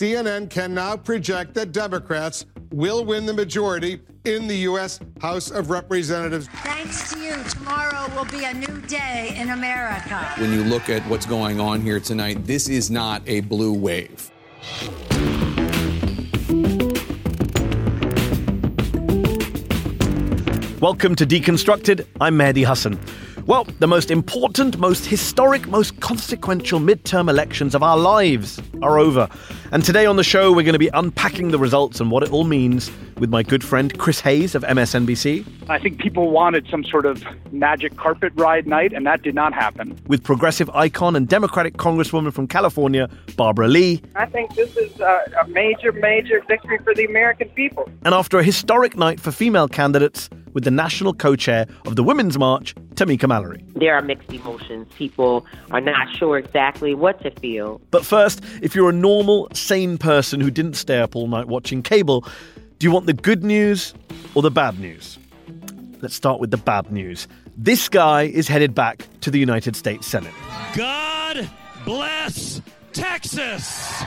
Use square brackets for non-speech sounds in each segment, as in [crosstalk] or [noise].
CNN can now project that Democrats will win the majority in the U.S. House of Representatives. Thanks to you, tomorrow will be a new day in America. When you look at what's going on here tonight, this is not a blue wave. Welcome to Deconstructed. I'm Mehdi Hasan. Well, the most important, most historic, most consequential midterm elections of our lives are over. And today on the show, we're going to be unpacking the results and what it all means with my good friend Chris Hayes of MSNBC. I think people wanted some sort of magic carpet ride night, and that did not happen. With progressive icon and Democratic Congresswoman from California, Barbara Lee. I think this is a, a major, major victory for the American people. And after a historic night for female candidates, with the national co chair of the Women's March, Tamika Mallory. There are mixed emotions. People are not sure exactly what to feel. But first, if you're a normal, sane person who didn't stay up all night watching cable, do you want the good news or the bad news? Let's start with the bad news. This guy is headed back to the United States Senate. God bless Texas!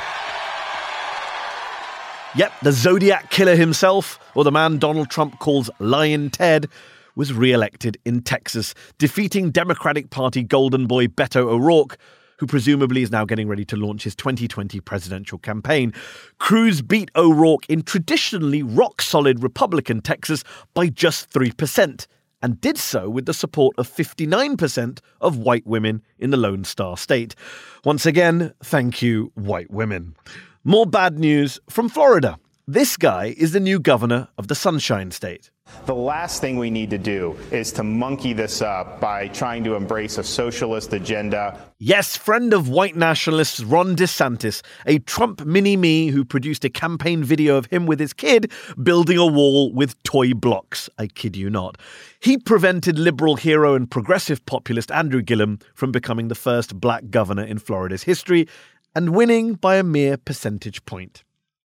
Yep, the Zodiac killer himself, or the man Donald Trump calls Lyin' Ted, was re elected in Texas, defeating Democratic Party golden boy Beto O'Rourke, who presumably is now getting ready to launch his 2020 presidential campaign. Cruz beat O'Rourke in traditionally rock solid Republican Texas by just 3%, and did so with the support of 59% of white women in the Lone Star State. Once again, thank you, white women. More bad news from Florida. This guy is the new governor of the Sunshine State. The last thing we need to do is to monkey this up by trying to embrace a socialist agenda. Yes, friend of white nationalists Ron DeSantis, a Trump mini me who produced a campaign video of him with his kid building a wall with toy blocks. I kid you not. He prevented liberal hero and progressive populist Andrew Gillum from becoming the first black governor in Florida's history and winning by a mere percentage point.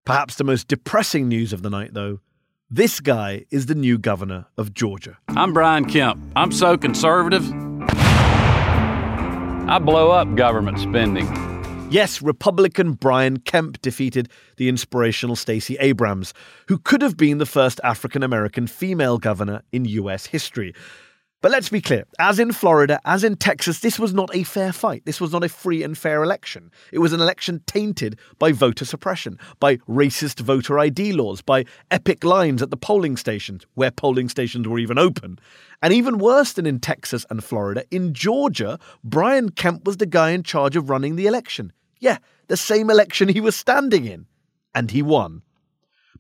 Perhaps the most depressing news of the night, though. This guy is the new governor of Georgia. I'm Brian Kemp. I'm so conservative. I blow up government spending. Yes, Republican Brian Kemp defeated the inspirational Stacey Abrams, who could have been the first African American female governor in US history. But let's be clear as in Florida, as in Texas, this was not a fair fight. This was not a free and fair election. It was an election tainted by voter suppression, by racist voter ID laws, by epic lines at the polling stations, where polling stations were even open. And even worse than in Texas and Florida, in Georgia, Brian Kemp was the guy in charge of running the election. Yeah, the same election he was standing in. And he won.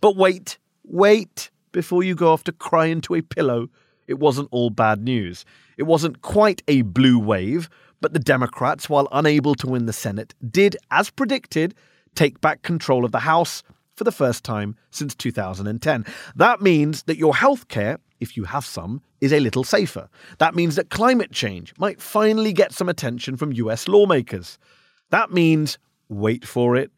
But wait, wait, before you go off to cry into a pillow it wasn't all bad news. It wasn't quite a blue wave, but the Democrats, while unable to win the Senate, did, as predicted, take back control of the House for the first time since 2010. That means that your health care, if you have some, is a little safer. That means that climate change might finally get some attention from US lawmakers. That means, wait for it,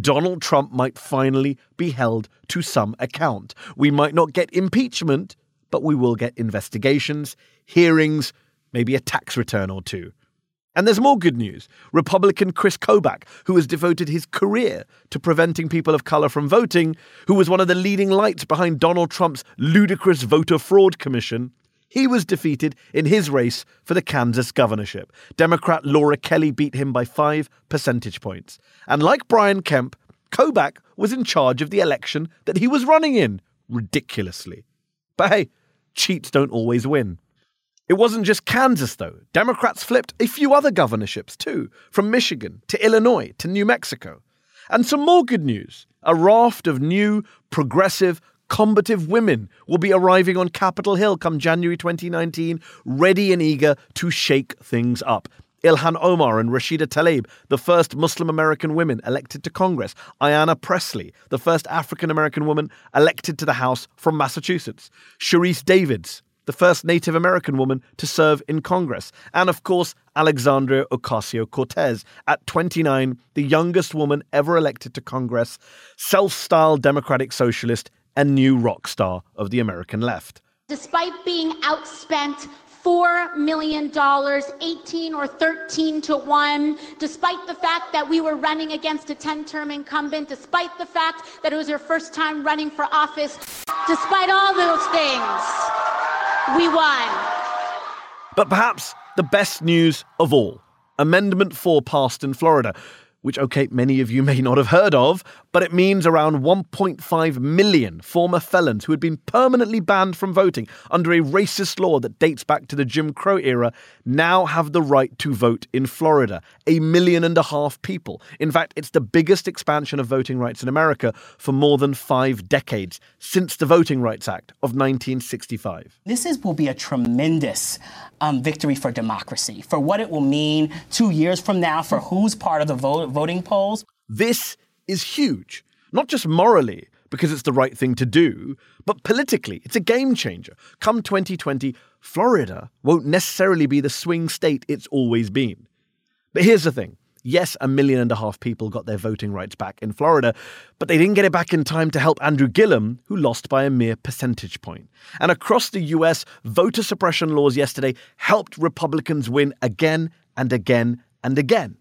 Donald Trump might finally be held to some account. We might not get impeachment, but we will get investigations, hearings, maybe a tax return or two. And there's more good news. Republican Chris Kobach, who has devoted his career to preventing people of color from voting, who was one of the leading lights behind Donald Trump's ludicrous voter fraud commission, he was defeated in his race for the Kansas governorship. Democrat Laura Kelly beat him by five percentage points. And like Brian Kemp, Kobach was in charge of the election that he was running in, ridiculously. But hey, cheats don't always win. It wasn't just Kansas, though. Democrats flipped a few other governorships, too, from Michigan to Illinois to New Mexico. And some more good news a raft of new, progressive, combative women will be arriving on Capitol Hill come January 2019, ready and eager to shake things up. Ilhan Omar and Rashida Tlaib, the first Muslim American women elected to Congress. Ayanna Pressley, the first African American woman elected to the House from Massachusetts. Sharice Davids, the first Native American woman to serve in Congress. And of course, Alexandria Ocasio Cortez, at 29, the youngest woman ever elected to Congress, self styled Democratic Socialist, and new rock star of the American left. Despite being outspent $4 million, 18 or 13 to 1, despite the fact that we were running against a 10 term incumbent, despite the fact that it was her first time running for office, despite all those things, we won. But perhaps the best news of all Amendment 4 passed in Florida which, okay, many of you may not have heard of, but it means around 1.5 million former felons who had been permanently banned from voting under a racist law that dates back to the Jim Crow era now have the right to vote in Florida. A million and a half people. In fact, it's the biggest expansion of voting rights in America for more than five decades, since the Voting Rights Act of 1965. This is, will be a tremendous um, victory for democracy, for what it will mean two years from now, for who's part of the vote voting polls. This is huge, not just morally, because it's the right thing to do, but politically, it's a game changer. Come 2020, Florida won't necessarily be the swing state it's always been. But here's the thing. Yes, a million and a half people got their voting rights back in Florida, but they didn't get it back in time to help Andrew Gillum, who lost by a mere percentage point. And across the US, voter suppression laws yesterday helped Republicans win again and again and again.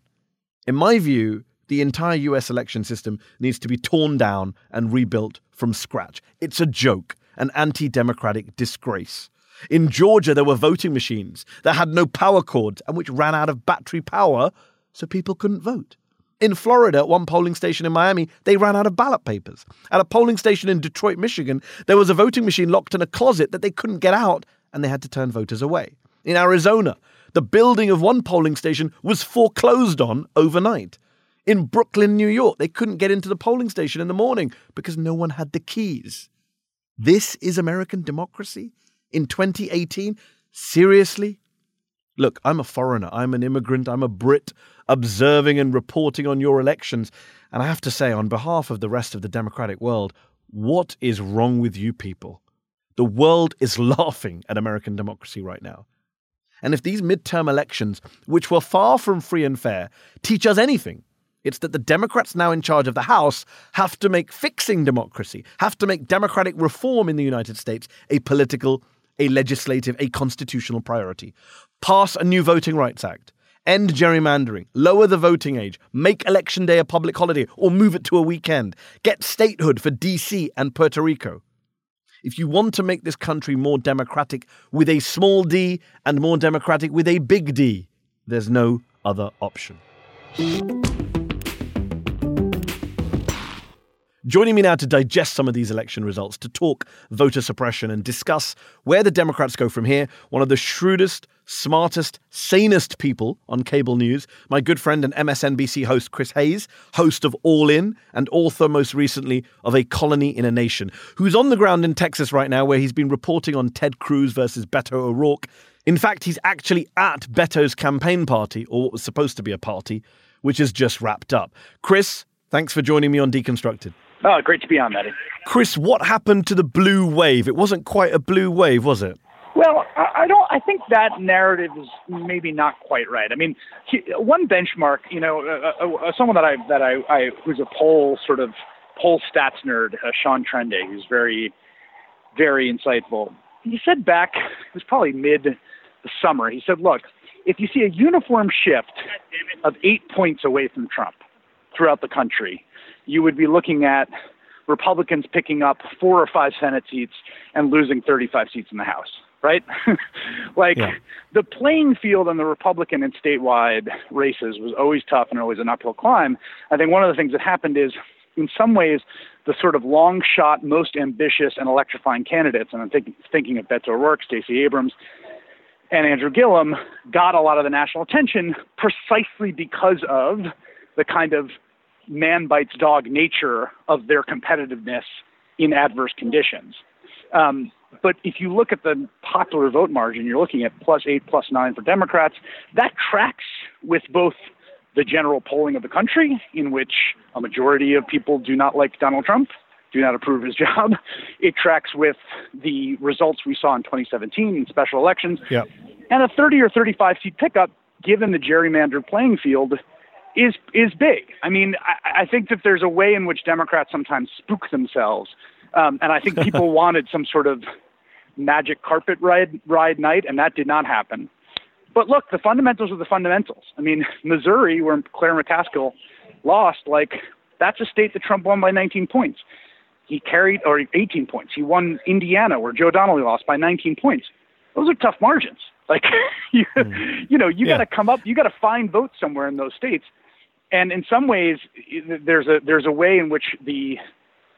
In my view, the entire US election system needs to be torn down and rebuilt from scratch. It's a joke, an anti democratic disgrace. In Georgia, there were voting machines that had no power cords and which ran out of battery power, so people couldn't vote. In Florida, at one polling station in Miami, they ran out of ballot papers. At a polling station in Detroit, Michigan, there was a voting machine locked in a closet that they couldn't get out, and they had to turn voters away. In Arizona, the building of one polling station was foreclosed on overnight. In Brooklyn, New York, they couldn't get into the polling station in the morning because no one had the keys. This is American democracy in 2018? Seriously? Look, I'm a foreigner. I'm an immigrant. I'm a Brit observing and reporting on your elections. And I have to say, on behalf of the rest of the democratic world, what is wrong with you people? The world is [laughs] laughing at American democracy right now. And if these midterm elections, which were far from free and fair, teach us anything, it's that the Democrats now in charge of the House have to make fixing democracy, have to make democratic reform in the United States a political, a legislative, a constitutional priority. Pass a new Voting Rights Act. End gerrymandering, lower the voting age, make Election Day a public holiday or move it to a weekend, get statehood for DC and Puerto Rico if you want to make this country more democratic with a small d and more democratic with a big D, there's no other option. Joining me now to digest some of these election results, to talk voter suppression and discuss where the Democrats go from here, one of the shrewdest, smartest, sanest people on cable news, my good friend and MSNBC host Chris Hayes, host of All In and author most recently of A Colony in a Nation, who's on the ground in Texas right now where he's been reporting on Ted Cruz versus Beto O'Rourke. In fact, he's actually at Beto's campaign party, or what was supposed to be a party, which has just wrapped up. Chris, thanks for joining me on Deconstructed. Oh, great to be on, Mehdi. Chris, what happened to the blue wave? It wasn't quite a blue wave, was it? Well, I don't. I think that narrative is maybe not quite right. I mean, one benchmark, you know, uh, uh, someone that I that I, I who's a poll sort of poll stats nerd, uh, Sean Trende, who's very, very insightful. He said back, it was probably mid summer. He said, "Look, if you see a uniform shift of eight points away from Trump throughout the country, you would be looking at Republicans picking up four or five Senate seats and losing 35 seats in the House, right? [laughs] like yeah. the playing field in the Republican and statewide races was always tough and always an uphill climb. I think one of the things that happened is, in some ways, the sort of long shot, most ambitious and electrifying candidates, and I'm thinking, thinking of Beto O'Rourke, Stacey Abrams, and Andrew Gillum, got a lot of the national attention precisely because of the kind of man bites dog nature of their competitiveness in adverse conditions. Um, but if you look at the popular vote margin, you're looking at plus eight, plus nine for Democrats. That tracks with both the general polling of the country, in which a majority of people do not like Donald Trump, do not approve his [laughs] job. It tracks with the results we saw in 2017 in special elections. Yeah. And a 30 or 35 seat pickup, given the gerrymandered playing field, is is big. I mean, I, I think that there's a way in which Democrats sometimes spook themselves, um, and I think [laughs] people wanted some sort of magic carpet ride ride night, and that did not happen. But look, the fundamentals are the fundamentals. I mean, [laughs] Missouri, where Claire McCaskill lost, like that's a state that Trump won by 19 points. He carried, or 18 points. He won Indiana, where Joe Donnelly lost by 19 points. Those are tough margins. Like, [laughs] you, you know, you Yeah. got to come up, you got to find votes somewhere in those states. And in some ways, there's a there's a way in which the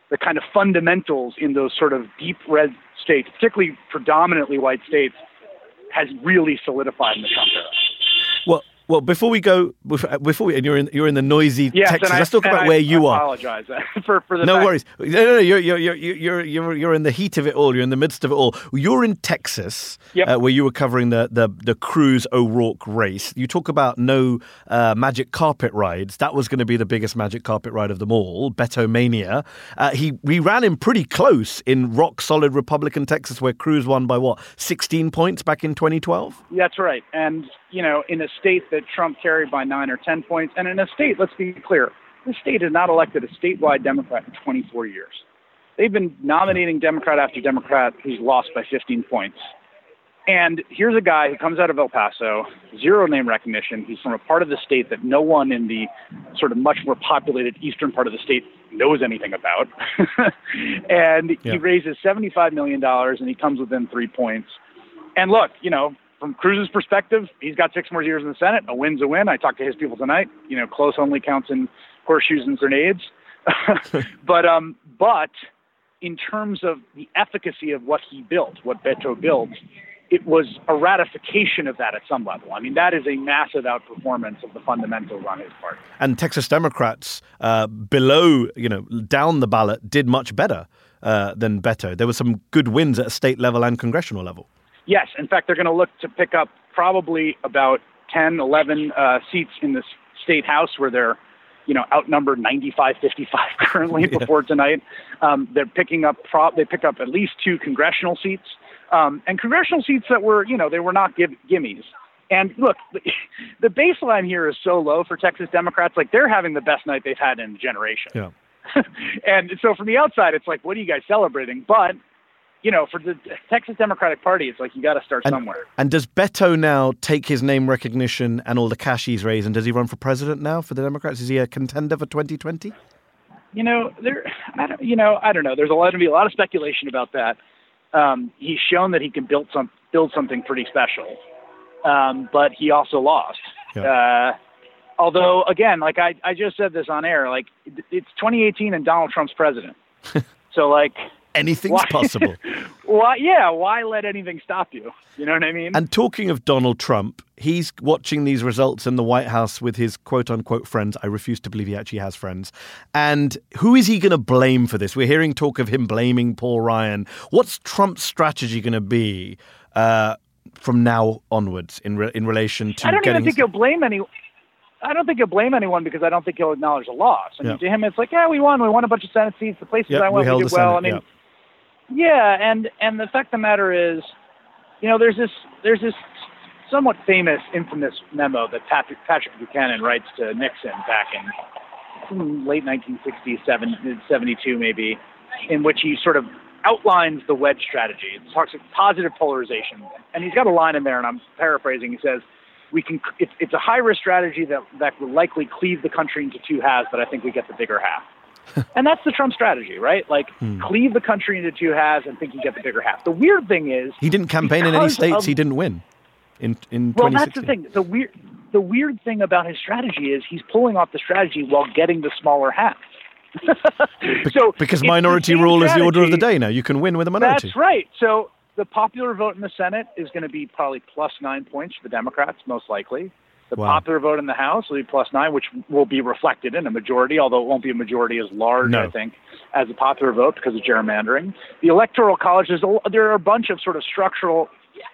the kind of fundamentals in those sort of deep red states, particularly predominantly white states, has really solidified in the Trump era. Well, before we go, before we, and you're in, you're in the noisy Yes, Texas. I, Let's talk about I where you are. apologize [laughs] for for the No fact- worries. No, no, no. You're, you're, you're, you're, you're, you're in the heat of it all. You're in the midst of it all. You're in Texas, Yep. uh, where you were covering the, the, the Cruz O'Rourke race. You talk about no uh, magic carpet rides. That was going to be the biggest magic carpet ride of them all, Beto Mania. Uh, he, we ran him pretty close in rock solid Republican Texas, where Cruz won by what, 16 points back in 2012? That's right. And, you know, in a state that Trump carried by nine or 10 points, and in a state, let's be clear, this state has not elected a statewide Democrat in 24 years. They've been nominating Democrat after Democrat who's lost by 15 points. And here's a guy who comes out of El Paso, zero name recognition. He's from a part of the state that no one in the sort of much more populated eastern part of the state knows anything about. [laughs] and Yeah. he raises $75 million and he comes within three points. And look, you know, from Cruz's perspective, he's got six more years in the Senate. A win's a win. I talked to his people tonight. You know, close only counts in horseshoes and grenades. [laughs] but um, but in terms of the efficacy of what he built, what Beto built, it was a ratification of that at some level. I mean, that is a massive outperformance of the fundamentals on his part. And Texas Democrats uh, below, you know, down the ballot did much better uh, than Beto. There were some good wins at a state level and congressional level. Yes, in fact, they're going to look to pick up probably about 10, 11 uh, seats in the state house where they're, you know, outnumbered 95, 55 [laughs] currently before tonight. Um, they're picking up, pro- they pick up at least two congressional seats, um, and congressional seats that were, you know, they were not give- gimmies. And look, the, [laughs] the baseline here is so low for Texas Democrats. Like they're having the best night they've had in a generation. Yeah. [laughs] and so from the outside, it's like, what are you guys celebrating? But you know, for the Texas Democratic Party, it's like you got to start somewhere. And does Beto now take his name recognition and all the cash he's raised, and does he run for president now for the Democrats? Is he a contender for 2020? You know, there, I don't, you know, I don't know. There's a lot to be a lot of speculation about that. Um, he's shown that he can build some build something pretty special, um, but he also lost. Uh, although, again, like I, I just said this on air, like it's 2018 and Donald Trump's president. [laughs] so, like, Anything's why- possible. [laughs] why? Yeah, why let anything stop you? You know what I mean? And talking of Donald Trump, he's watching these results in the White House with his quote unquote friends. I refuse to believe he actually has friends. And who is he going to blame for this? We're hearing talk of him blaming Paul Ryan. What's Trump's strategy going to be uh, from now onwards in re- in relation to I don't even think his- he'll blame any. I don't think he'll blame anyone because I don't think he'll acknowledge a loss. I mean, Yeah. to him, it's like, yeah, we won. We won a bunch of Senate seats. The places Yeah, I went, we held did well. Senate, I mean, yeah, and and the fact of the matter is, you know, there's this there's this somewhat famous, infamous memo that Patrick, Patrick Buchanan writes to Nixon back in late 1960s, 72 maybe, in which he sort of outlines the wedge strategy. It talks of positive polarization, and he's got a line in there, and I'm paraphrasing. He says, "We can. It's, it's a high risk strategy that that will likely cleave the country into two halves, but I think we get the bigger half." [laughs] and that's the Trump strategy, right? Like Hmm. cleave the country into two halves and think you get the bigger half. The weird thing is He didn't campaign in any states of- he didn't win in in well, that's the thing. The weird, the weird thing about his strategy is he's pulling off the strategy while getting the smaller half. [laughs] so Because minority rule is the order of the day now. You can win with a minority. That's right. So the popular vote in the Senate is going to be probably plus nine points for the Democrats, most likely. The Wow. popular vote in the House will be plus nine, which will be reflected in a majority, although it won't be a majority as large, No. I think, as the popular vote because of gerrymandering. The electoral college, is a, there are a bunch of sort of structural,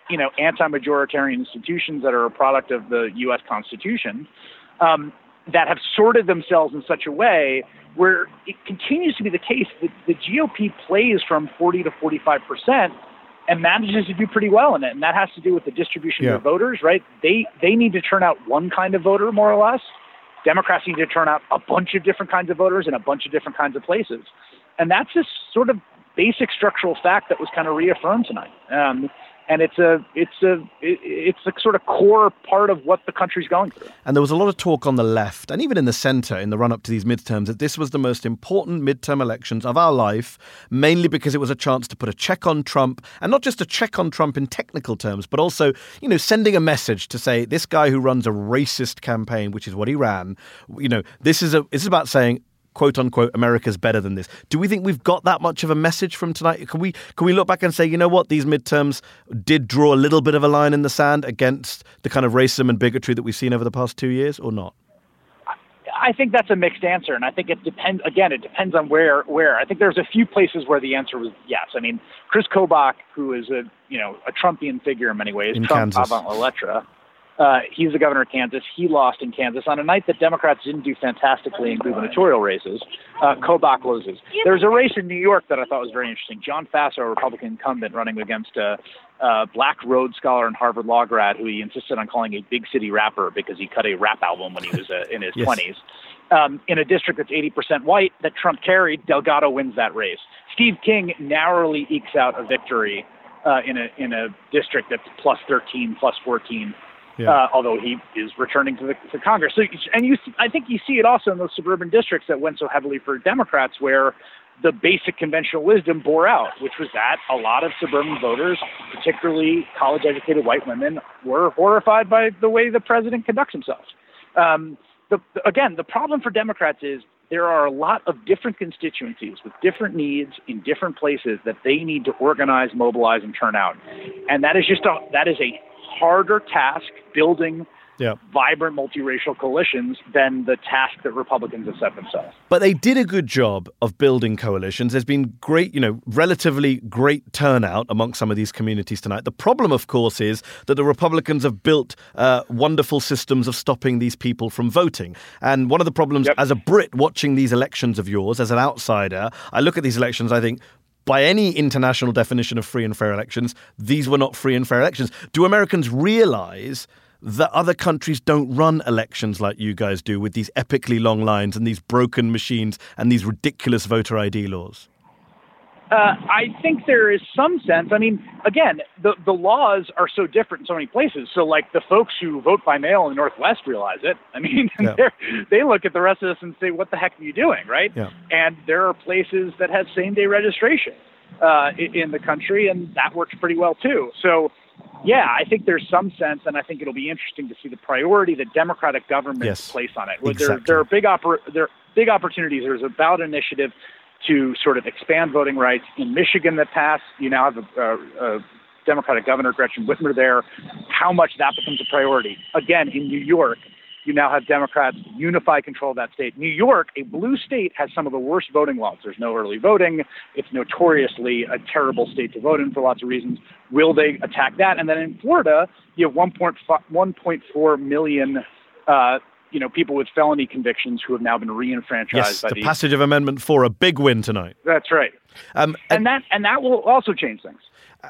you know, anti-majoritarian institutions that are a product of the U.S. Constitution um, that have sorted themselves in such a way where it continues to be the case that the GOP plays from 40 to 45 percent and manages to do pretty well in it, and that has to do with the distribution Yeah. of voters, right? They they need to turn out one kind of voter more or less. Democrats need to turn out a bunch of different kinds of voters in a bunch of different kinds of places, and that's this sort of basic structural fact that was kind of reaffirmed tonight. Um, and it's a it's a it's a sort of core part of what the country's going through. And there was a lot of talk on the left and even in the centre in the run up to these midterms that this was the most important midterm elections of our life, mainly because it was a chance to put a check on Trump and not just a check on Trump in technical terms, but also, you know, sending a message to say this guy who runs a racist campaign, which is what he ran, you know, this is a this is about saying quote unquote America's better than this. Do we think we've got that much of a message from tonight? Can we can we look back and say, you know what, these midterms did draw a little bit of a line in the sand against the kind of racism and bigotry that we've seen over the past two years, or not? I think that's a mixed answer, and I think it depends. Again, it depends on where. Where I think there's a few places where the answer was yes. I mean, Chris Kobach, who is a you know a Trumpian figure in many ways, In Trump Kansas. avant la lettre. Uh, he's the governor of Kansas. He lost in Kansas on a night that Democrats didn't do fantastically in gubernatorial races. Uh, Kobach loses. There's a race in New York that I thought was very interesting. John Faso, a Republican incumbent, running against a, a black Rhodes Scholar and Harvard law grad who he insisted on calling a big city rapper because he cut a rap album when he was uh, in his Yes. 20s. Um, in a district that's 80% white that Trump carried, Delgado wins that race. Steve King narrowly ekes out a victory uh, in a in a district that's plus 13, plus 14 Yeah. uh, although he is returning to the to Congress. So, and you, I think you see it also in those suburban districts that went so heavily for Democrats, where the basic conventional wisdom bore out, which was that a lot of suburban voters, particularly college-educated white women, were horrified by the way the president conducts himself. Um, the, again, the problem for Democrats is there are a lot of different constituencies with different needs in different places that they need to organize, mobilize, and turn out, and that is just a that is a harder task building Yeah. vibrant multiracial coalitions than the task that Republicans have set themselves. But they did a good job of building coalitions. There's been great, you know, relatively great turnout amongst some of these communities tonight. The problem, of course, is that the Republicans have built uh, wonderful systems of stopping these people from voting. And one of the problems, as a Brit watching these elections of yours, as an outsider, I look at these elections, I think, by any international definition of free and fair elections, these were not free and fair elections. Do Americans realize that other countries don't run elections like you guys do with these epically long lines and these broken machines and these ridiculous voter ID laws? Uh, I think there is some sense. I mean, again, the the laws are so different in so many places. So, like the folks who vote by mail in the Northwest realize it. I mean, [laughs] Yeah. they look at the rest of us and say, "What the heck are you doing?" Right? Yeah. And there are places that have same day registration uh, in the country, and that works pretty well too. So, yeah, I think there's some sense, and I think it'll be interesting to see the priority that Democratic governments Yes, place on it. There, exactly. there are big oppor- there are big opportunities. There's a ballot initiative to sort of expand voting rights in Michigan that passed. You now have a, a, a Democratic governor, Gretchen Whitmer, there. How much that becomes a priority? Again, in New York, you now have Democrats unify control of that state. New York, a blue state, has some of the worst voting laws. There's no early voting. It's notoriously a terrible state to vote in for lots of reasons. Will they attack that? And then in Florida, you have 1.5 1.4 million. Uh, you know, people with felony convictions who have now been reenfranchised Yes, by the the passage of Amendment 4, a big win tonight. That's right. Um, and that and that will also change things.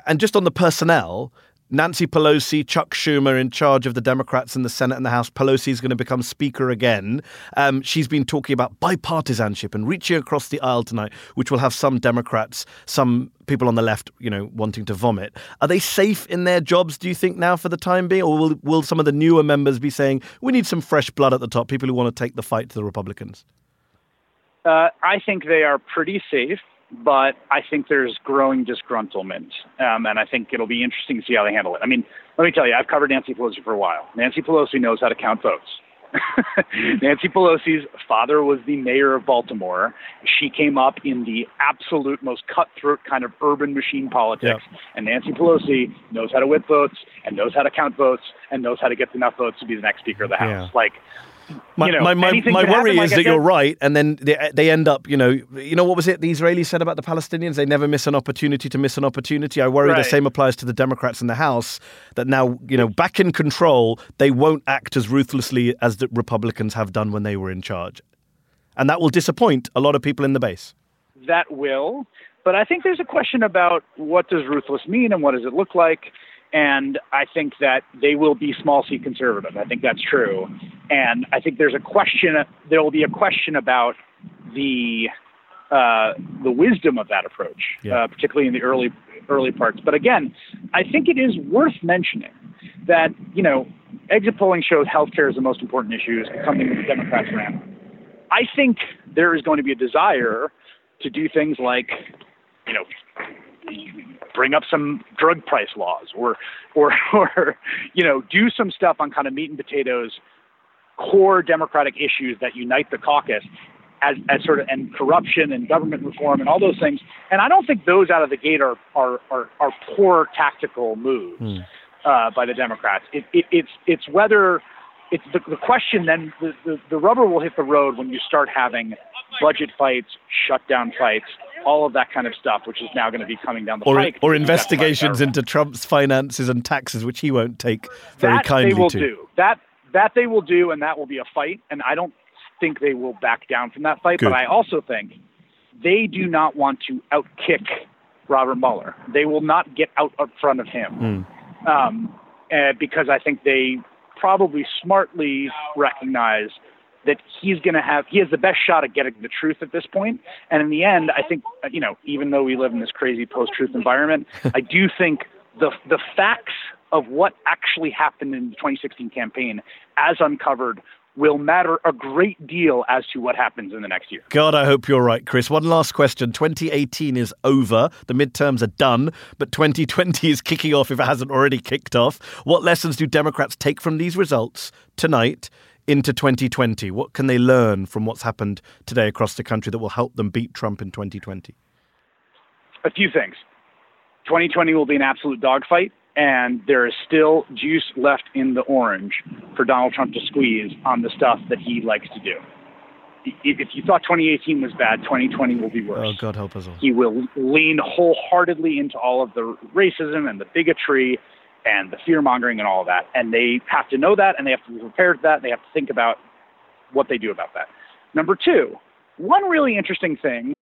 And just on the personnel, Nancy Pelosi, Chuck Schumer in charge of the Democrats in the Senate and the House. Pelosi is going to become Speaker again. Um, she's been talking about bipartisanship and reaching across the aisle tonight, which will have some Democrats, some people on the left, you know, wanting to vomit. Are they safe in their jobs, do you think, now for the time being? Or will, will some of the newer members be saying, we need some fresh blood at the top, people who want to take the fight to the Republicans? Uh, I think they are pretty safe, but I think there's growing disgruntlement, um, and I think it'll be interesting to see how they handle it. I mean, let me tell you, I've covered Nancy Pelosi for a while. Nancy Pelosi knows how to count votes. [laughs] Nancy Pelosi's father was the mayor of Baltimore. She came up in the absolute most cutthroat kind of urban machine politics. Yeah. And Nancy Pelosi knows how to whip votes and knows how to count votes and knows how to get enough votes to be the next Speaker of the House. Yeah. Like, My, you know, my, my, my worry happen, is that you're right, and then they, they end up, you know, you know what was it the Israelis said about the Palestinians? They never miss an opportunity to miss an opportunity. I worry the same applies to the Democrats in the House. That now, you know, back in control, they won't act as ruthlessly as the Republicans have done when they were in charge, and that will disappoint a lot of people in the base. that will. But I think there's a question about what does ruthless mean and what does it look like. And I think that they will be small c conservative. I think that's true. And I think there's a question. There will be a question about the uh, the wisdom of that approach, Yeah. uh, particularly in the early early parts. But again, I think it is worth mentioning that you know exit polling shows healthcare is the most important issue, is something that the Democrats ran. I think there is going to be a desire to do things like, bring up some drug price laws or, or, [laughs] or, you know, do some stuff on kind of meat and potatoes, core Democratic issues that unite the caucus. As, as sort of and corruption and government reform and all those things, and I don't think those out of the gate are are are, are poor tactical moves uh, by the Democrats. It, it, it's it's whether it's the, the question then the, the, the rubber will hit the road when you start having budget fights, shutdown fights, all of that kind of stuff, which is now going to be coming down the Or, pike. or investigations into Trump's finances and taxes, which he won't take very that kindly they will to. do. That that they will do, and that will be a fight. And I don't think they will back down from that fight. Good. But I also think they do not want to outkick Robert Mueller. They will not get out up front of him Hmm. um, uh, because I think they probably smartly recognize that he's going to have he has the best shot at getting the truth at this point. And in the end, I think you know, even though we live in this crazy post-truth environment, I do think the the facts of what actually happened in the 2016 campaign, as uncovered, will matter a great deal as to what happens in the next year. God, I hope you're right, Chris. One last question. 2018 is over. The midterms are done, but 2020 is kicking off if it hasn't already kicked off. What lessons do Democrats take from these results tonight into 2020? What can they learn from what's happened today across the country that will help them beat Trump in 2020? a few things. 2020 will be an absolute dogfight, and there is still juice left in the orange for Donald Trump to squeeze on the stuff that he likes to do. If you thought 2018 was bad, 2020 will be worse. Oh, God help us all. He will lean wholeheartedly into all of the racism and the bigotry and the fear mongering and all of that. And they have to know that and they have to be prepared for that. They have to think about what they do about that. Number two, one really interesting thing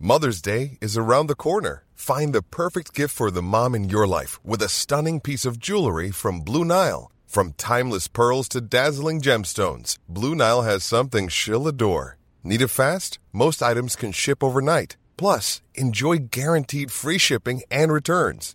Mother's Day is around the corner. Find the perfect gift for the mom in your life with a stunning piece of jewelry from Blue Nile. From timeless pearls to dazzling gemstones, Blue Nile has something she'll adore. Need it fast? Most items can ship overnight. Plus, enjoy guaranteed free shipping and returns.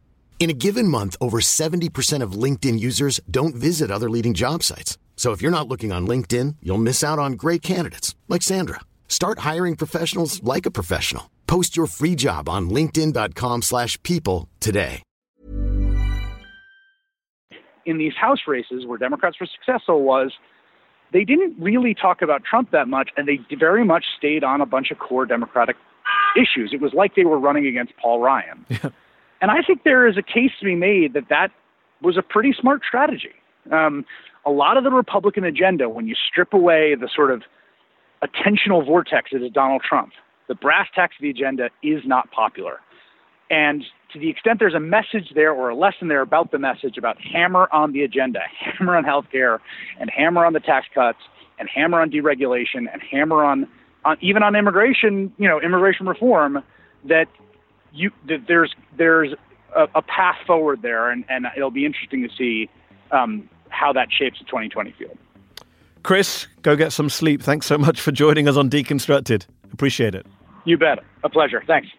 In a given month, over 70% of LinkedIn users don't visit other leading job sites. So if you're not looking on LinkedIn, you'll miss out on great candidates like Sandra. Start hiring professionals like a professional. Post your free job on linkedin.com/people today. in these House races where Democrats were successful was they didn't really talk about Trump that much, and they very much stayed on a bunch of core Democratic issues. It was like they were running against Paul Ryan. And I think there is a case to be made that that was a pretty smart strategy. Um, a lot of the Republican agenda, when you strip away the sort of attentional vortex that is Donald Trump, the brass tacks of the agenda is not popular. And to the extent there's a message there or a lesson there about the message about hammer on the agenda, [laughs] hammer on healthcare, and hammer on the tax cuts, and hammer on deregulation, and hammer on, on even on immigration, you know, immigration reform, that you there's there's a, a path forward there, and, and it'll be interesting to see um, how that shapes the 2020 field. Chris, go get some sleep. Thanks so much for joining us on Deconstructed. Appreciate it. You bet. A pleasure. Thanks.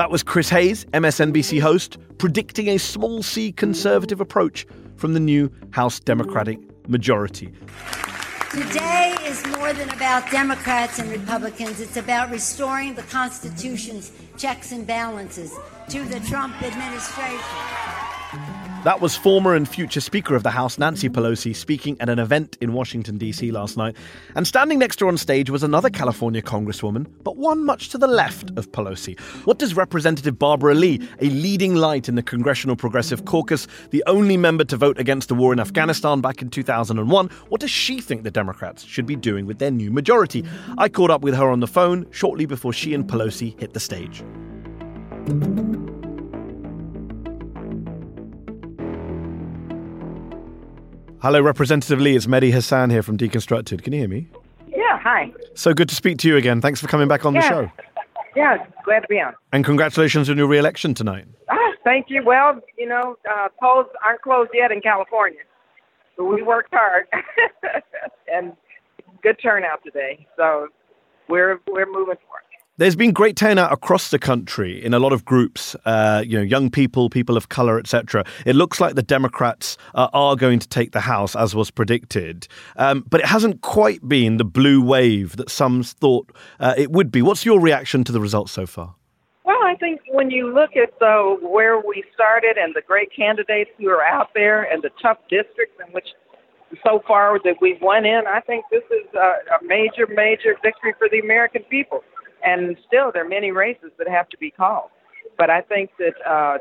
That was Chris Hayes, MSNBC host, predicting a small c conservative approach from the new House Democratic majority. Today is more than about Democrats and Republicans. It's about restoring the Constitution's checks and balances to the Trump administration. That was former and future Speaker of the House Nancy Pelosi speaking at an event in Washington, D.C. last night. And standing next to her on stage was another California Congresswoman, but one much to the left of Pelosi. What does Representative Barbara Lee, a leading light in the Congressional Progressive Caucus, the only member to vote against the war in Afghanistan back in 2001, what does she think the Democrats should be doing with their new majority? I caught up with her on the phone shortly before she and Pelosi hit the stage. Hello, Representative Lee. It's Mehdi Hasan here from Deconstructed. Can you hear me? Yeah, hi. So good to speak to you again. Thanks for coming back on the show. Yeah, glad to be on. And congratulations on your re election tonight. Ah, thank you. Well, you know, uh, polls aren't closed yet in California, but we worked hard [laughs] and good turnout today. So we're we're moving forward. There's been great turnout across the country in a lot of groups, uh, you know, young people, people of color, etc. It looks like the Democrats uh, are going to take the House, as was predicted, um, but it hasn't quite been the blue wave that some thought uh, it would be. What's your reaction to the results so far? Well, I think when you look at though where we started and the great candidates who are out there and the tough districts in which so far that we've won in, I think this is a, a major, major victory for the American people. And still, there are many races that have to be called. But I think that, uh,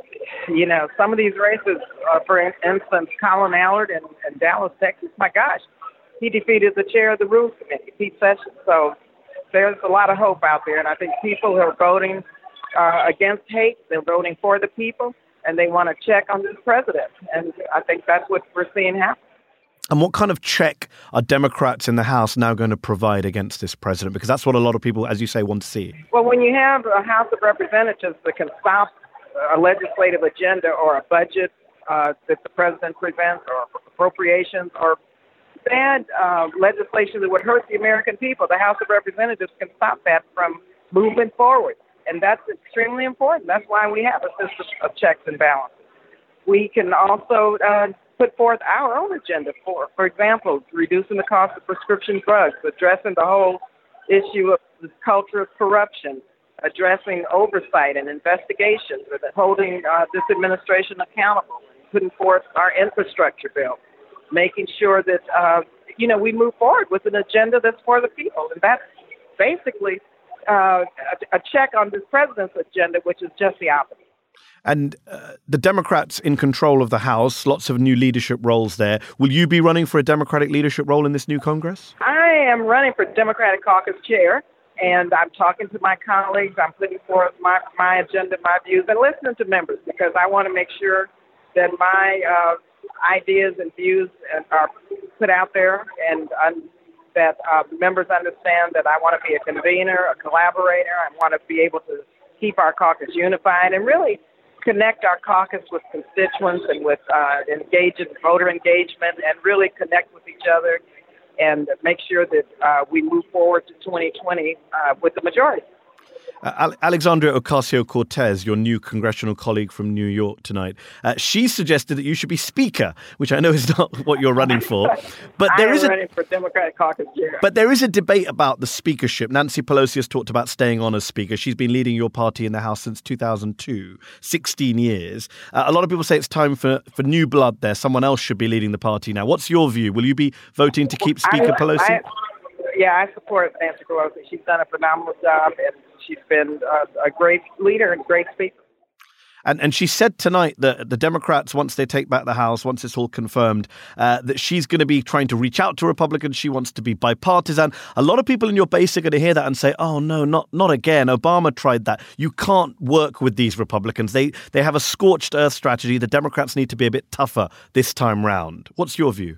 you know, some of these races, uh, for instance, Colin Allred in, in Dallas, Texas, my gosh, he defeated the chair of the Rules Committee, Pete Sessions. So there's a lot of hope out there. And I think people who are voting uh, against hate, they're voting for the people, and they want to check on this president. And I think that's what we're seeing happen. And what kind of check are Democrats in the House now going to provide against this president? Because that's what a lot of people, as you say, want to see. Well, when you have a House of Representatives that can stop a legislative agenda or a budget uh, that the president presents, or appropriations, or bad uh, legislation that would hurt the American people, the House of Representatives can stop that from moving forward. And that's extremely important. That's why we have a system of checks and balances. We can also uh, put forth our own agenda for, for example, reducing the cost of prescription drugs, addressing the whole issue of the culture of corruption, addressing oversight and investigations, holding uh, this administration accountable, putting forth our infrastructure bill, making sure that uh, you know we move forward with an agenda that's for the people, and that's basically uh, a, a check on this president's agenda, which is just the opposite. And uh, the Democrats in control of the House, lots of new leadership roles there. Will you be running for a Democratic leadership role in this new Congress? I am running for Democratic Caucus Chair, and I'm talking to my colleagues. I'm putting forth my, my agenda, my views, and listening to members because I want to make sure that my uh, ideas and views are put out there and that uh, members understand that I want to be a convener, a collaborator. I want to be able to keep our caucus unified and really connect our caucus with constituents and with uh, engage in voter engagement and really connect with each other and make sure that uh, we move forward to 2020 uh, with the majority. Uh, Alexandria Ocasio Cortez, your new congressional colleague from New York tonight, uh, she suggested that you should be Speaker, which I know is not what you're running for. But there is a, running for Democratic Caucus Chair. But there is a debate about the speakership. Nancy Pelosi has talked about staying on as Speaker. She's been leading your party in the House since 2002, 16 years. Uh, a lot of people say it's time for, for new blood there. Someone else should be leading the party now. What's your view? Will you be voting to keep Speaker I, Pelosi? I, yeah, I support Nancy Pelosi. She's done a phenomenal job, and she's been uh, a great leader and great speaker. And and she said tonight that the Democrats, once they take back the House, once it's all confirmed, uh, that she's going to be trying to reach out to Republicans. She wants to be bipartisan. A lot of people in your base are going to hear that and say, "Oh no, not not again." Obama tried that. You can't work with these Republicans. They they have a scorched earth strategy. The Democrats need to be a bit tougher this time round. What's your view?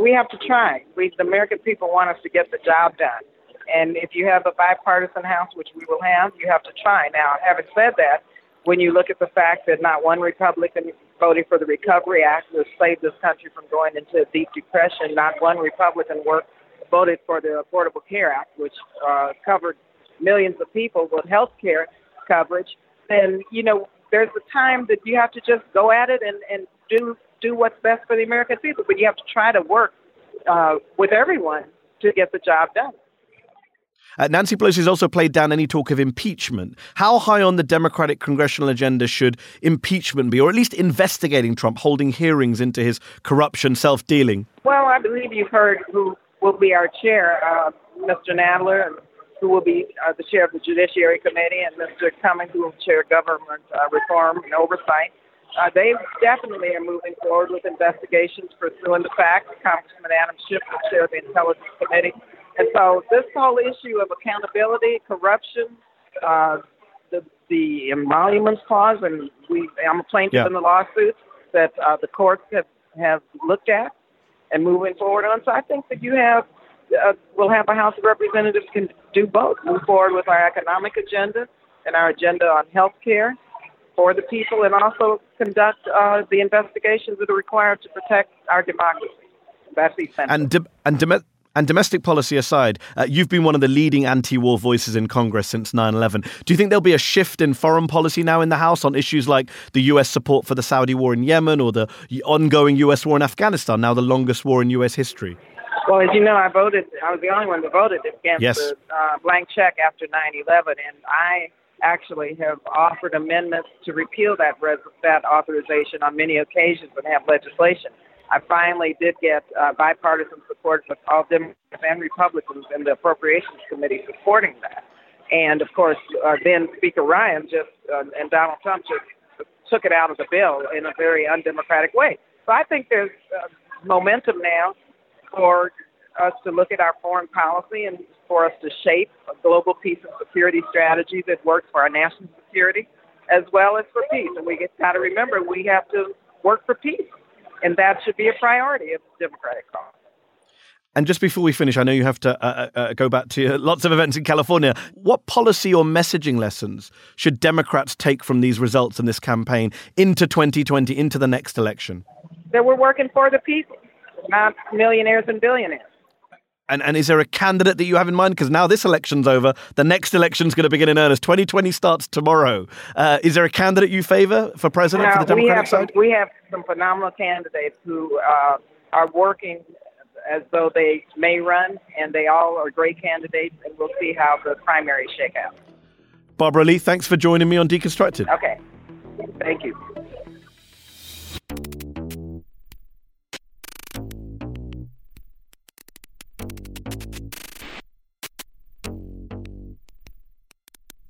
We have to try. We, the American people, want us to get the job done, And if you have a bipartisan House, which we will have, you have to try. Now, having said that, when you look at the fact that not one Republican voted for the Recovery Act, which saved this country from going into a deep depression, not one Republican worked, voted for the Affordable Care Act, which uh, covered millions of people with health care coverage, then, you know, there's a time that you have to just go at it and, and do do what's best for the American people, but you have to try to work uh, with everyone to get the job done. Uh, Nancy Pelosi has also played down any talk of impeachment. How high on the Democratic congressional agenda should impeachment be, or at least investigating Trump, holding hearings into his corruption, self dealing? Well, I believe you've heard who will be our chair, uh, Mr. Nadler, who will be uh, the chair of the Judiciary Committee, and Mr. Cummings, who will chair government uh, reform and oversight. Uh, they definitely are moving forward with investigations pursuing the facts. Congressman Adam Schiff will chair the Intelligence Committee. And so this whole issue of accountability, corruption, uh, the, the emoluments clause, and we, I'm a plaintiff yeah. in the lawsuit that uh, the courts have, have looked at and moving forward on. So I think that you have, uh, we'll have a House of Representatives can do both, move forward with our economic agenda and our agenda on health care for the people and also conduct uh, the investigations that are required to protect our democracy. That's essential. And, de- and, de- and domestic policy aside, uh, you've been one of the leading anti war voices in Congress since 9 11. Do you think there'll be a shift in foreign policy now in the House on issues like the US support for the Saudi war in Yemen or the ongoing US war in Afghanistan, now the longest war in US history? Well, as you know, I voted, I was the only one that voted against yes. the uh, blank check after 9 11, and I actually have offered amendments to repeal that res- that authorization on many occasions and have legislation. I finally did get uh, bipartisan support with all Democrats and Republicans in the Appropriations Committee supporting that. And of course, uh, then Speaker Ryan just uh, and Donald Trump just took it out of the bill in a very undemocratic way. So I think there's uh, momentum now for us to look at our foreign policy and for us to shape a global peace and security strategy that works for our national security as well as for peace. And we got to remember we have to work for peace, and that should be a priority of the Democratic cause. And just before we finish, I know you have to uh, uh, uh go back to uh, lots of events in California. What policy or messaging lessons should Democrats take from these results in this campaign into 2020, into the next election? That we're working for the people, not millionaires and billionaires. And, and is there a candidate that you have in mind? Because now this election's over, the next election's going to begin in earnest. 2020 starts tomorrow. Uh, is there a candidate you favor for president for the Democratic we side? Some, we have some phenomenal candidates who uh, are working as though they may run, and they all are great candidates, and we'll see how the primaries shake out. Barbara Lee, thanks for joining me on Deconstructed. Okay. Thank you.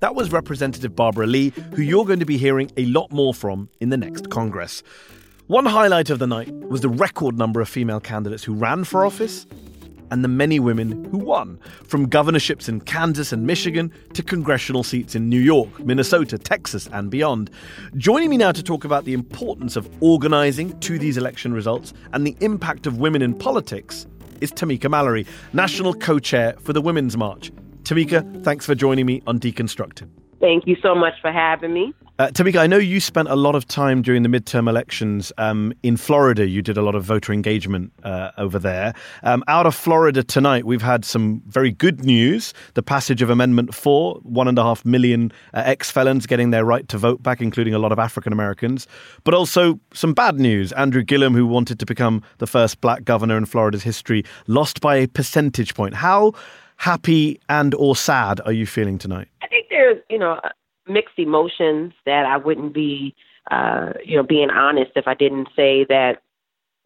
That was Representative Barbara Lee, who you're going to be hearing a lot more from in the next Congress. One highlight of the night was the record number of female candidates who ran for office and the many women who won, from governorships in Kansas and Michigan to congressional seats in New York, Minnesota, Texas, and beyond. Joining me now to talk about the importance of organizing to these election results and the impact of women in politics is Tamika Mallory, National Co Chair for the Women's March. Tamika, thanks for joining me on Deconstructed. Thank you so much for having me. Uh, Tamika, I know you spent a lot of time during the midterm elections um, in Florida. You did a lot of voter engagement uh, over there. Um, out of Florida tonight, we've had some very good news the passage of Amendment 4, one and a half million uh, ex felons getting their right to vote back, including a lot of African Americans, but also some bad news. Andrew Gillum, who wanted to become the first black governor in Florida's history, lost by a percentage point. How happy and or sad are you feeling tonight? I think there's, you know, mixed emotions that I wouldn't be, uh, you know, being honest if I didn't say that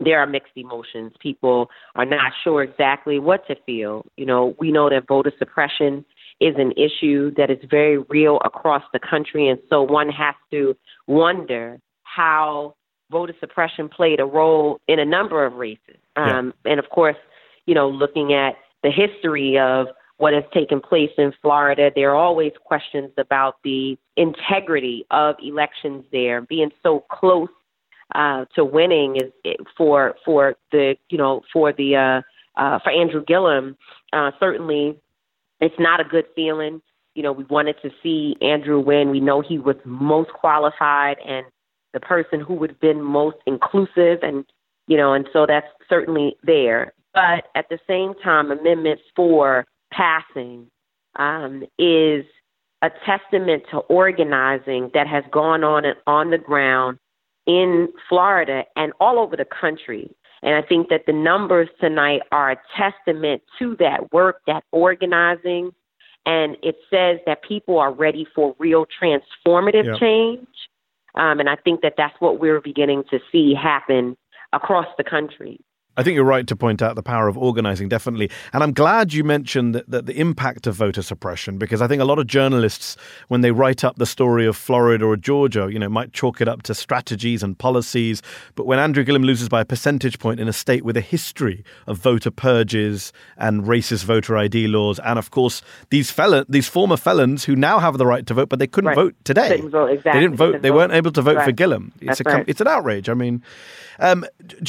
there are mixed emotions. People are not sure exactly what to feel. You know, we know that voter suppression is an issue that is very real across the country, and so one has to wonder how voter suppression played a role in a number of races. Um, yeah. And of course, you know, looking at the history of what has taken place in Florida, there are always questions about the integrity of elections there, being so close uh, to winning is for for the you know for the uh, uh, for Andrew Gillum uh, certainly it's not a good feeling. You know, we wanted to see Andrew win. We know he was most qualified and the person who would have been most inclusive and you know, and so that's certainly there. But at the same time, Amendment 4 passing um, is a testament to organizing that has gone on on the ground in Florida and all over the country. And I think that the numbers tonight are a testament to that work, that organizing. And it says that people are ready for real transformative yep. change. Um, and I think that that's what we're beginning to see happen across the country. I think you're right to point out the power of organizing, definitely. And I'm glad you mentioned that, that, the impact of voter suppression, because I think a lot of journalists, when they write up the story of Florida or Georgia, you know, might chalk it up to strategies and policies. But when Andrew Gillum loses by a percentage point in a state with a history of voter purges and racist voter ID laws, and of course these felon, these former felons who now have the right to vote, but they couldn't right. vote today. Didn't vote, exactly. They didn't vote. Didn't they vote. weren't able to vote right. for Gillum. It's, That's a, right. it's an outrage. I mean, um,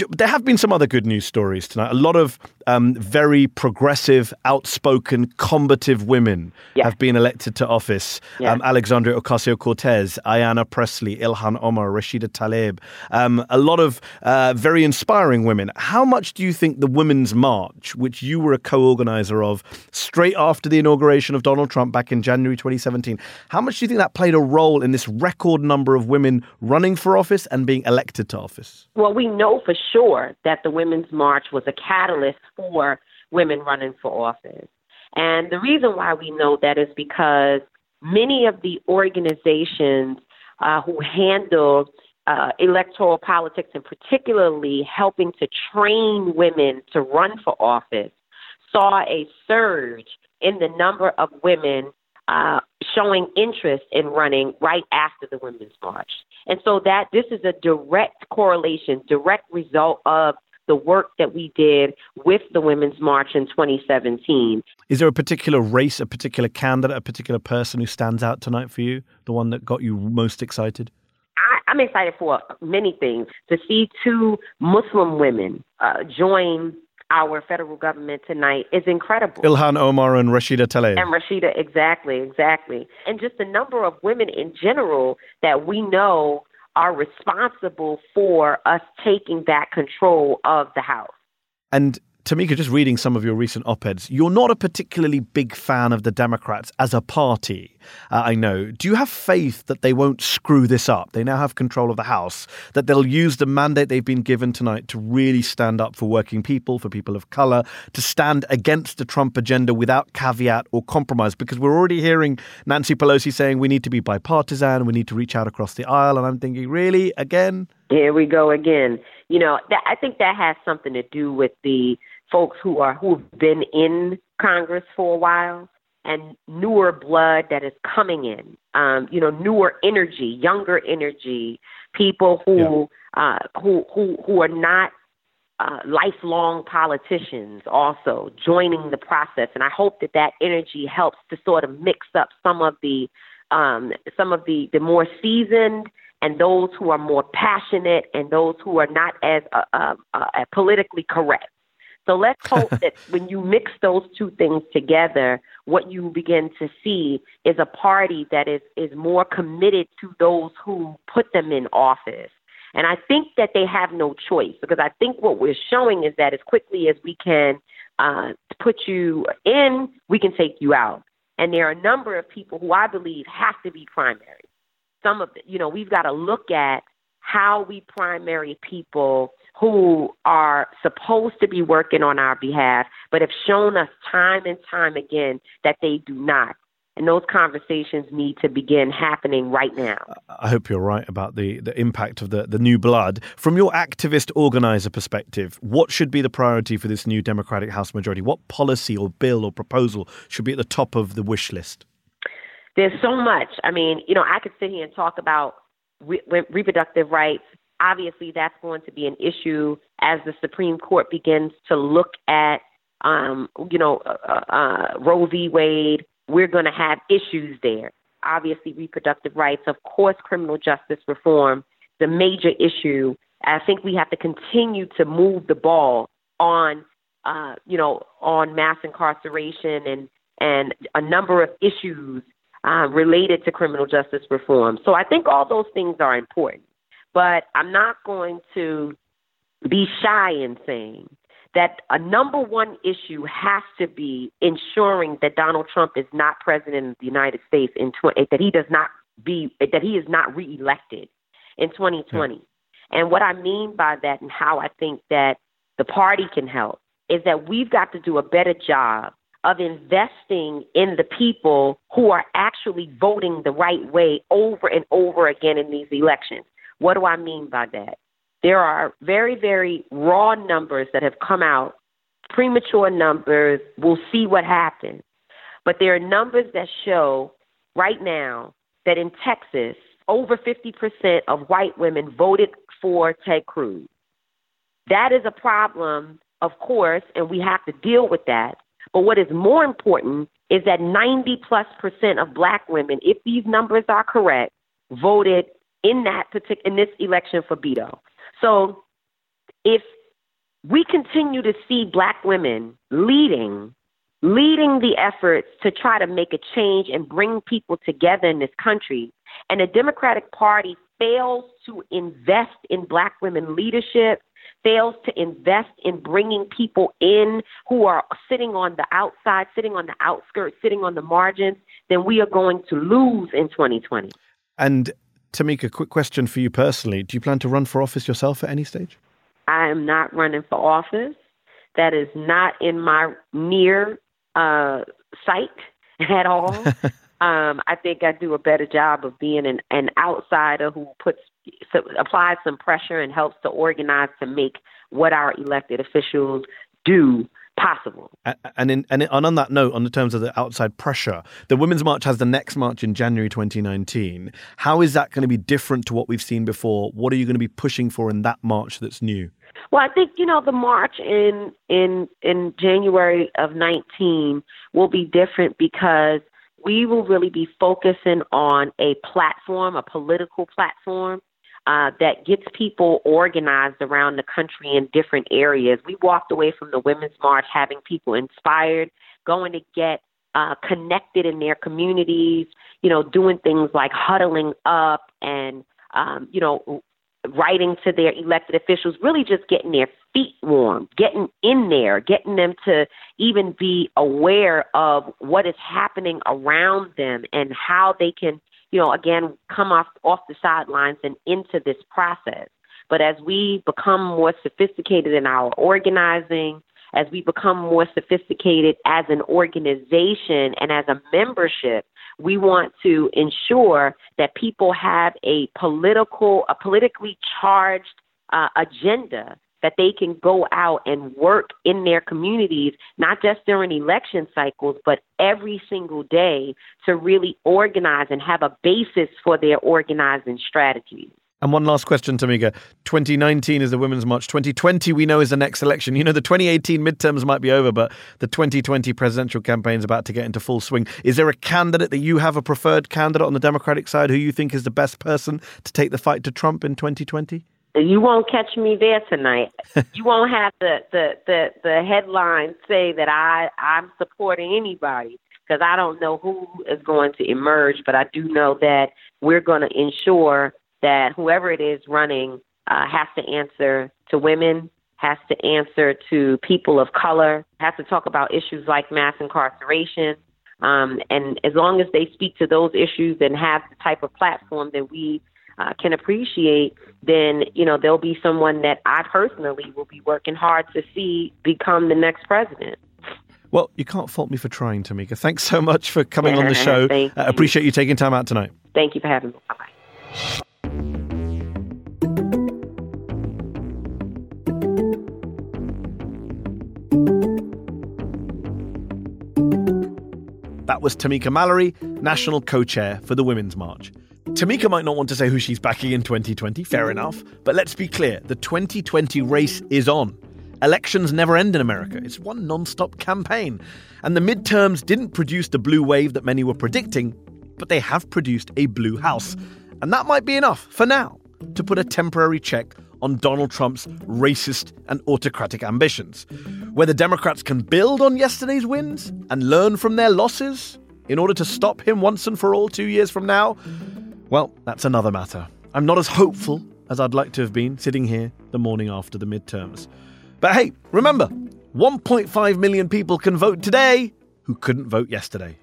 there have been some other good news stories tonight. A lot of um, very progressive, outspoken, combative women yeah. have been elected to office. Yeah. Um, Alexandria Ocasio Cortez, Ayanna Pressley, Ilhan Omar, Rashida Tlaib. Um, a lot of uh, very inspiring women. How much do you think the Women's March, which you were a co organizer of straight after the inauguration of Donald Trump back in January 2017, how much do you think that played a role in this record number of women running for office and being elected to office? Well, we know for sure that the Women's March was a catalyst for women running for office. And the reason why we know that is because many of the organizations uh, who handle uh, electoral politics and particularly helping to train women to run for office saw a surge in the number of women uh, showing interest in running right after the Women's March. And so that this is a direct correlation, direct result of the work that we did with the Women's March in 2017. Is there a particular race, a particular candidate, a particular person who stands out tonight for you? The one that got you most excited? I, am excited for many things. To see two Muslim women uh, join our federal government tonight is incredible. Ilhan Omar and Rashida Tlaib. And Rashida, exactly, exactly. And just the number of women in general that we know are responsible for us taking back control of the House. And Tamika, just reading some of your recent op eds, you're not a particularly big fan of the Democrats as a party, uh, I know. Do you have faith that they won't screw this up? They now have control of the House, that they'll use the mandate they've been given tonight to really stand up for working people, for people of color, to stand against the Trump agenda without caveat or compromise? Because we're already hearing Nancy Pelosi saying we need to be bipartisan, we need to reach out across the aisle. And I'm thinking, really? Again? Here we go again. You know, I think that has something to do with the folks who are who've been in Congress for a while and newer blood that is coming in. Um, you know, newer energy, younger energy, people who yeah. uh, who who who are not uh, lifelong politicians also joining the process, and I hope that that energy helps to sort of mix up some of the um, some of the the more seasoned and those who are more passionate and those who are not as uh, uh, uh, politically correct. So let's hope [laughs] that when you mix those two things together, what you begin to see is a party that is, is more committed to those who put them in office. And I think that they have no choice because I think what we're showing is that as quickly as we can uh, put you in, we can take you out. And there are a number of people who I believe have to be primary. Some of the, you know, we've got to look at how we primary people who are supposed to be working on our behalf, but have shown us time and time again that they do not. And those conversations need to begin happening right now. I hope you're right about the, the impact of the, the new blood. From your activist organizer perspective, what should be the priority for this new Democratic House majority? What policy or bill or proposal should be at the top of the wish list? There's so much. I mean, you know, I could sit here and talk about re- reproductive rights. Obviously, that's going to be an issue as the Supreme Court begins to look at, um, you know, uh, uh, Roe v. Wade. We're going to have issues there. Obviously, reproductive rights, of course, criminal justice reform, the major issue. I think we have to continue to move the ball on, uh, you know, on mass incarceration and and a number of issues uh, related to criminal justice reform. So I think all those things are important. But I'm not going to be shy in saying that a number one issue has to be ensuring that Donald Trump is not president of the United States in 20, that he does not be that he is not reelected in 2020. Yeah. And what I mean by that and how I think that the party can help is that we've got to do a better job of investing in the people who are actually voting the right way over and over again in these elections. What do I mean by that? There are very, very raw numbers that have come out, premature numbers. We'll see what happens. But there are numbers that show right now that in Texas, over 50% of white women voted for Ted Cruz. That is a problem, of course, and we have to deal with that. But what is more important is that 90 plus percent of black women, if these numbers are correct, voted in that particular in this election for Beto. So if we continue to see black women leading leading the efforts to try to make a change and bring people together in this country and the Democratic Party fails to invest in black women leadership fails to invest in bringing people in who are sitting on the outside, sitting on the outskirts, sitting on the margins, then we are going to lose in 2020. And Tamika, quick question for you personally. Do you plan to run for office yourself at any stage? I am not running for office. That is not in my near uh, sight [laughs] at all. [laughs] um, I think I do a better job of being an, an outsider who puts so applies some pressure and helps to organize to make what our elected officials do possible. And in, and on that note, on the terms of the outside pressure, the Women's March has the next march in January 2019. How is that going to be different to what we've seen before? What are you going to be pushing for in that march that's new? Well, I think you know the march in in in January of 19 will be different because we will really be focusing on a platform, a political platform uh, that gets people organized around the country in different areas. We walked away from the Women's March having people inspired, going to get uh, connected in their communities, you know, doing things like huddling up and, um, you know, writing to their elected officials, really just getting their feet warm, getting in there, getting them to even be aware of what is happening around them and how they can you know, again, come off off the sidelines and into this process. But as we become more sophisticated in our organizing, as we become more sophisticated as an organization and as a membership, we want to ensure that people have a political, a politically charged uh, agenda that they can go out and work in their communities, not just during election cycles, but every single day to really organize and have a basis for their organizing strategies. And one last question, Tamika. 2019 is the Women's March. 2020, we know, is the next election. You know, the 2018 midterms might be over, but the 2020 presidential campaign is about to get into full swing. Is there a candidate that you have a preferred candidate on the Democratic side who you think is the best person to take the fight to Trump in 2020? You won't catch me there tonight. [laughs] you won't have the, the, the, the headline say that I, I'm supporting anybody because I don't know who is going to emerge, but I do know that we're going to ensure that whoever it is running uh, has to answer to women, has to answer to people of color, has to talk about issues like mass incarceration. Um, and as long as they speak to those issues and have the type of platform that we uh, can appreciate, then you know there'll be someone that I personally will be working hard to see become the next president. Well, you can't fault me for trying, Tamika. Thanks so much for coming on the [laughs] show. I uh, appreciate you taking time out tonight. Thank you for having me. Bye bye. That was Tamika Mallory, National Co Chair for the Women's March. Tamika might not want to say who she's backing in 2020, fair enough, but let's be clear the 2020 race is on. Elections never end in America. It's one non stop campaign. And the midterms didn't produce the blue wave that many were predicting, but they have produced a blue house. And that might be enough, for now, to put a temporary check on Donald Trump's racist and autocratic ambitions. Whether Democrats can build on yesterday's wins and learn from their losses in order to stop him once and for all two years from now, well, that's another matter. I'm not as hopeful as I'd like to have been sitting here the morning after the midterms. But hey, remember, 1.5 million people can vote today who couldn't vote yesterday.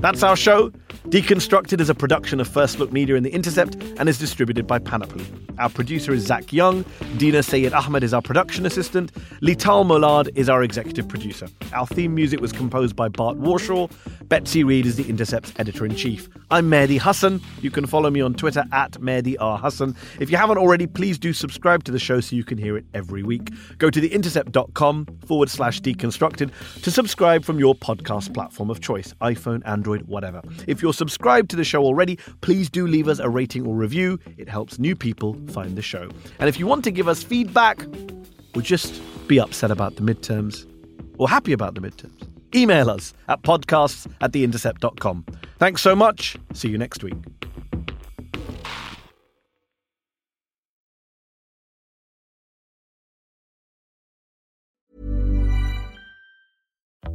That's our show. Deconstructed is a production of First Look Media and The Intercept and is distributed by Panoply. Our producer is Zach Young. Dina Sayedahmed is our production assistant. Lital Molad is our executive producer. Our theme music was composed by Bart Warshaw. Betsy Reed is The Intercept's editor in chief. I'm Mehdi Hasan. You can follow me on Twitter at Mehdi R. Hasan. If you haven't already, please do subscribe to the show so you can hear it every week. Go to theintercept.com forward slash deconstructed to subscribe from your podcast platform of choice iPhone, Android, whatever. If you're subscribed to the show already, please do leave us a rating or review. It helps new people find the show. And if you want to give us feedback or just be upset about the midterms or happy about the midterms, email us at podcasts at theintercept.com. Thanks so much. See you next week.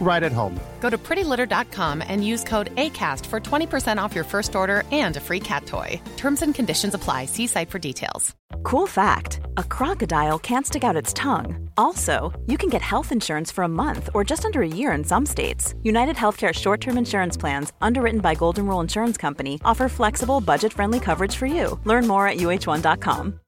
right at home. Go to prettylitter.com and use code ACAST for 20% off your first order and a free cat toy. Terms and conditions apply. See site for details. Cool fact a crocodile can't stick out its tongue. Also, you can get health insurance for a month or just under a year in some states. United Healthcare short term insurance plans, underwritten by Golden Rule Insurance Company, offer flexible, budget friendly coverage for you. Learn more at uhone.com.